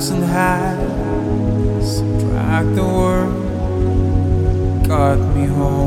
mountain high, struck the world, got me home.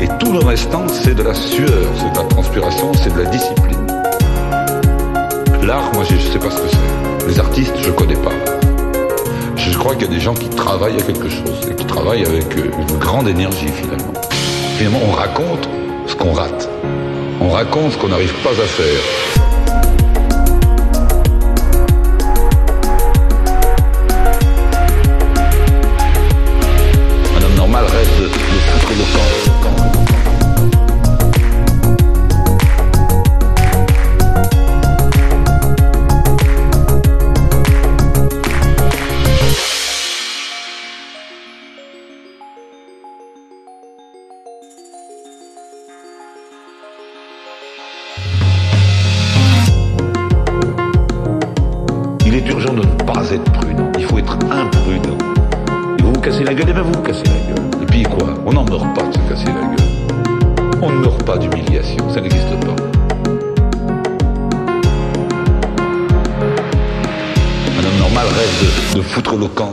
Et tout le restant, c'est de la sueur, c'est de la transpiration, c'est de la discipline. L'art, moi, je ne sais pas ce que c'est. Les artistes, je ne connais pas. Je crois qu'il y a des gens qui travaillent à quelque chose et qui travaillent avec euh, une grande énergie finalement. Finalement, on raconte ce qu'on rate. On raconte ce qu'on n'arrive pas à faire. Pas être prudent. Il faut être imprudent. Et vous vous cassez la gueule, et bien vous vous cassez la gueule. Et puis quoi? On n'en meurt pas de se casser la gueule. On ne meurt pas d'humiliation, ça n'existe pas. Un homme normal rêve de, de foutre le camp.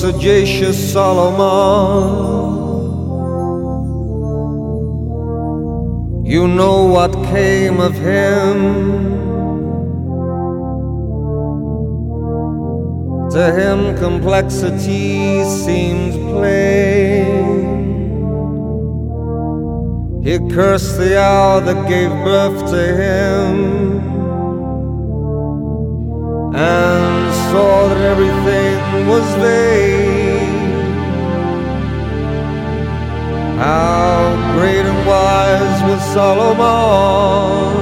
Sagacious Solomon. You know what came of him. To him, complexity seems plain. He cursed the hour that gave birth to him and saw that everything was vain. How great and wise was Solomon.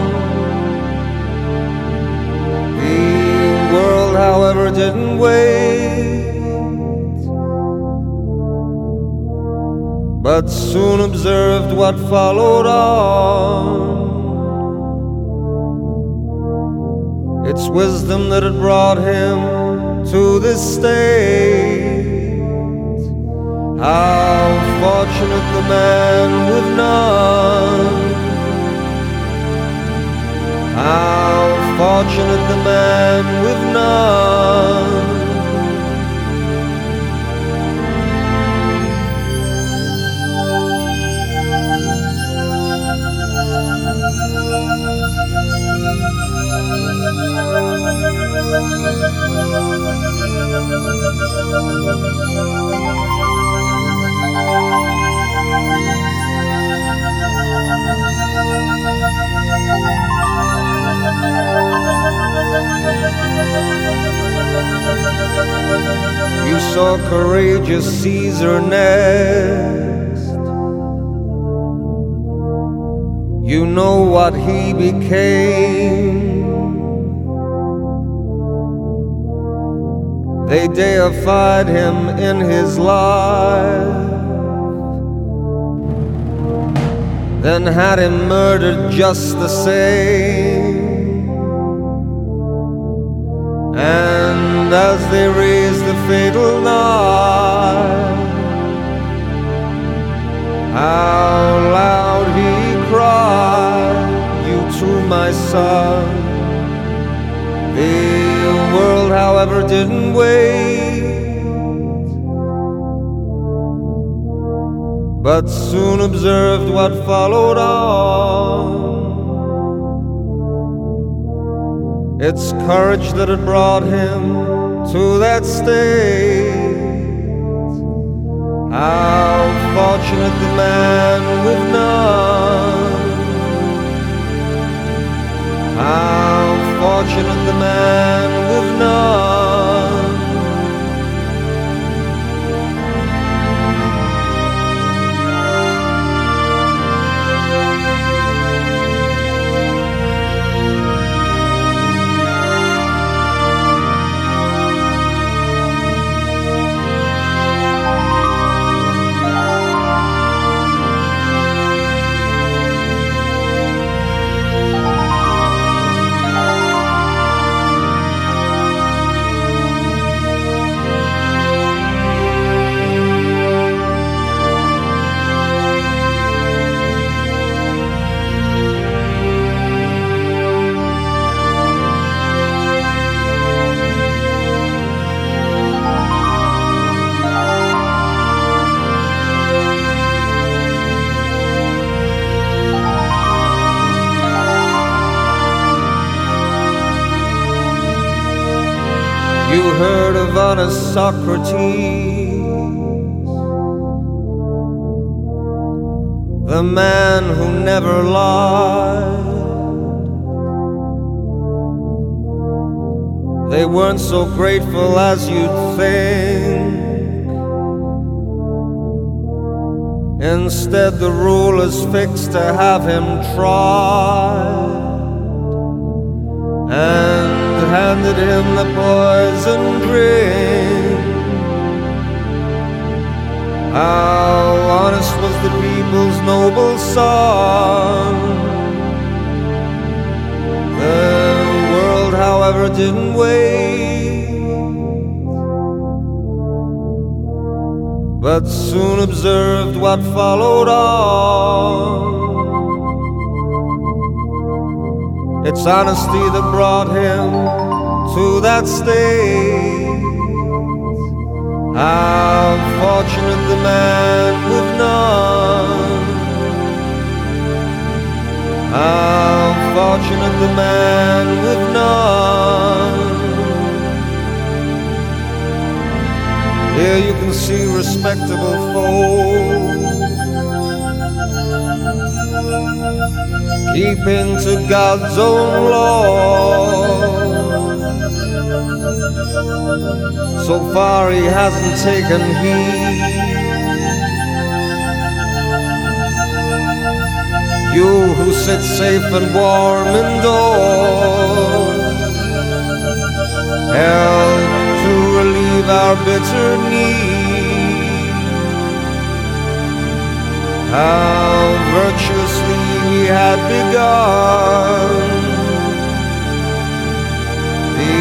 The world, however, didn't wait, but soon observed what followed on. It's wisdom that had brought him to this state. How fortunate the man with none. How fortunate the man with none. You saw courageous Caesar next. You know what he became. They deified him in his life, then had him murdered just the same. And as they raised the fatal knife, how loud he cried, You too, my son. The world, however, didn't wait, but soon observed what followed on. It's courage that had brought him to that state. How fortunate the man with none. How fortunate the man with none. Of honest Socrates, the man who never lied. They weren't so grateful as you'd think. Instead, the rulers fixed to have him tried and handed him the poison drink. How honest was the people's noble son. The world, however, didn't wait, but soon observed what followed on. It's honesty that brought him to that state. How fortunate the man with none. How fortunate the man with none. Here you can see respectable folk keeping to God's own law. So far he hasn't taken heed. You who sit safe and warm indoors, help to relieve our bitter need. How virtuously we had begun. The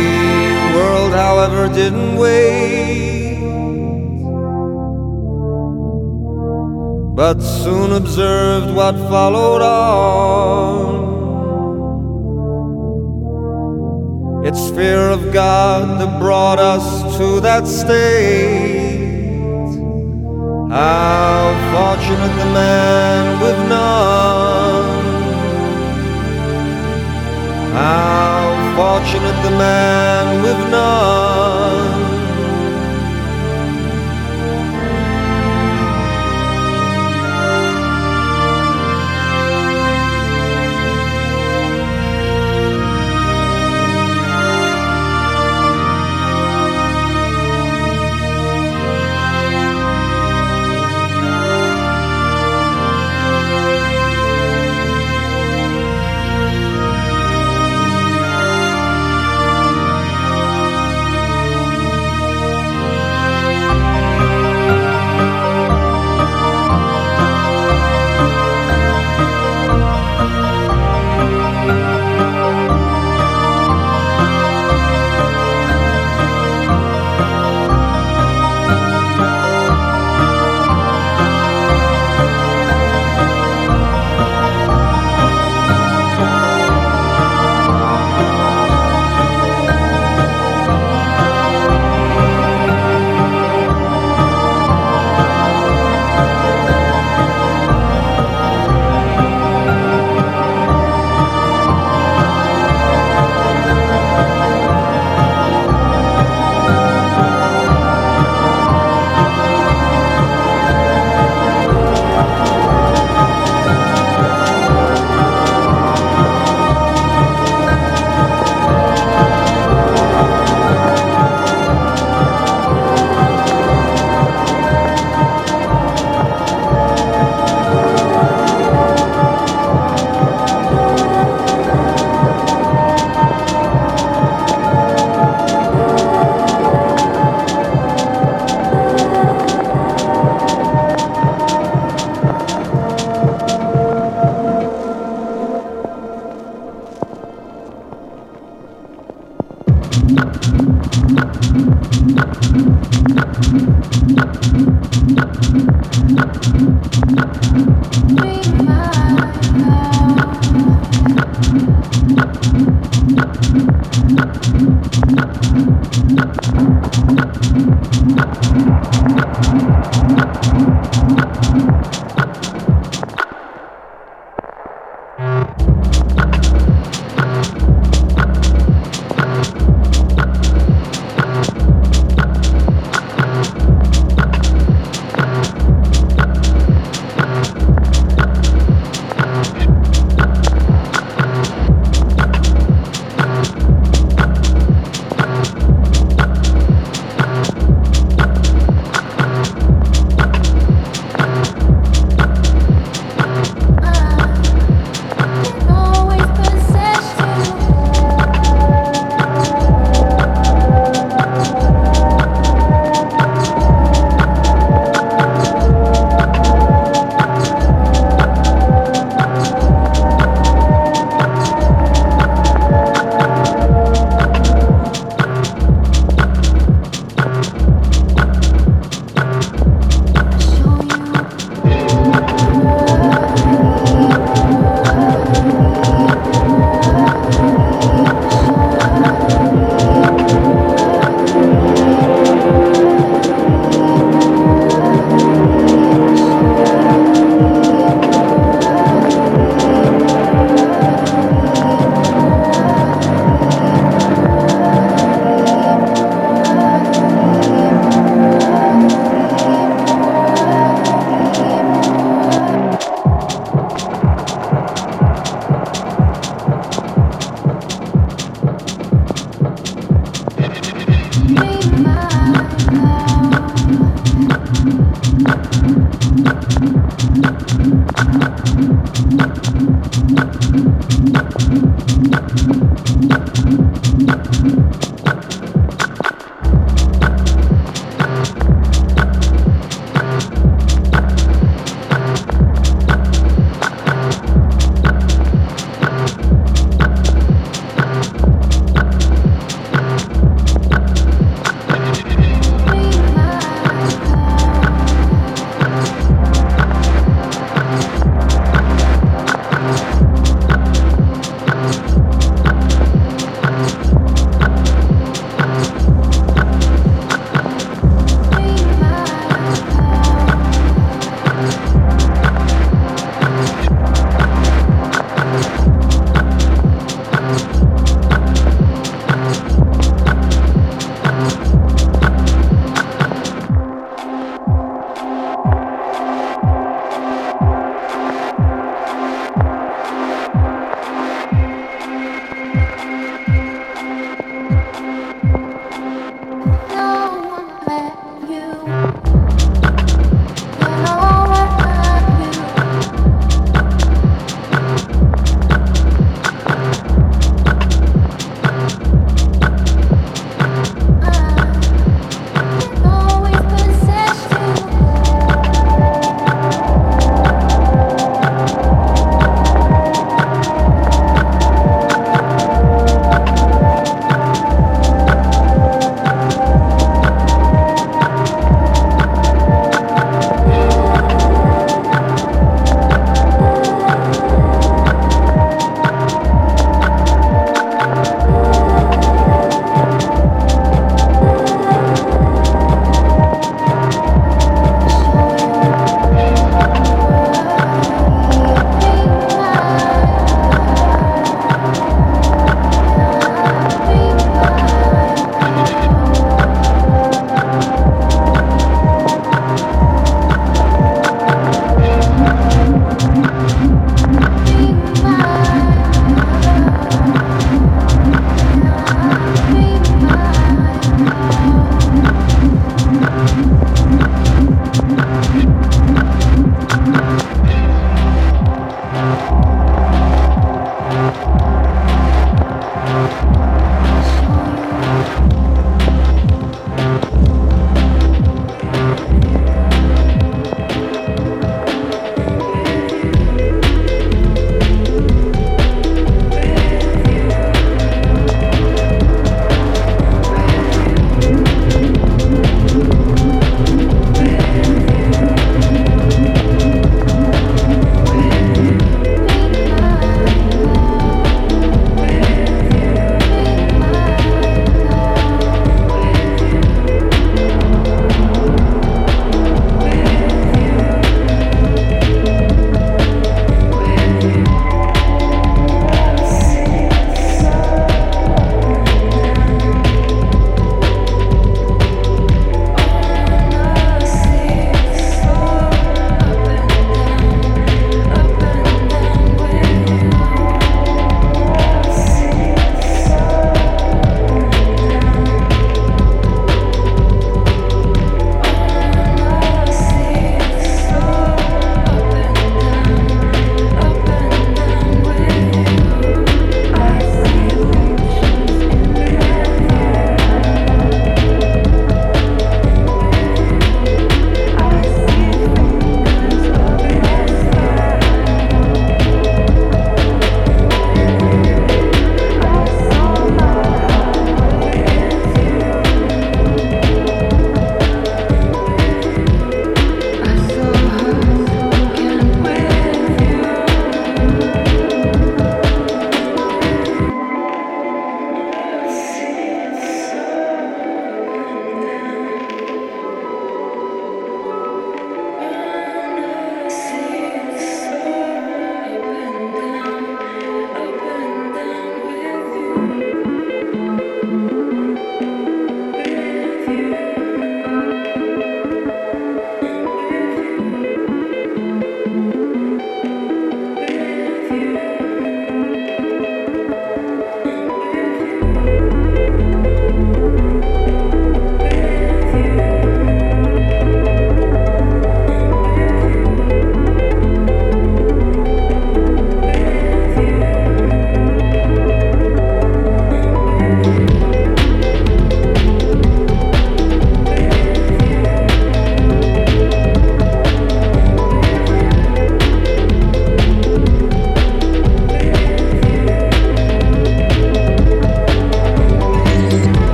world, however, didn't wait, but soon observed what followed on. It's fear of God that brought us to that state. How fortunate the man with none. How fortunate the man with none.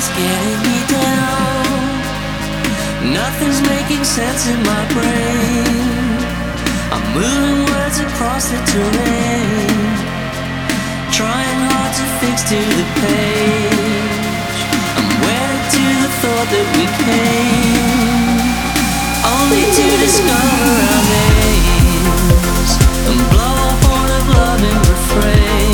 nothing's getting me down. Nothing's making sense in my brain. I'm moving words across the terrain. Trying hard to fix to the page. I'm wedded to the thought that we came. Only to discover our names and blow up on a loving refrain.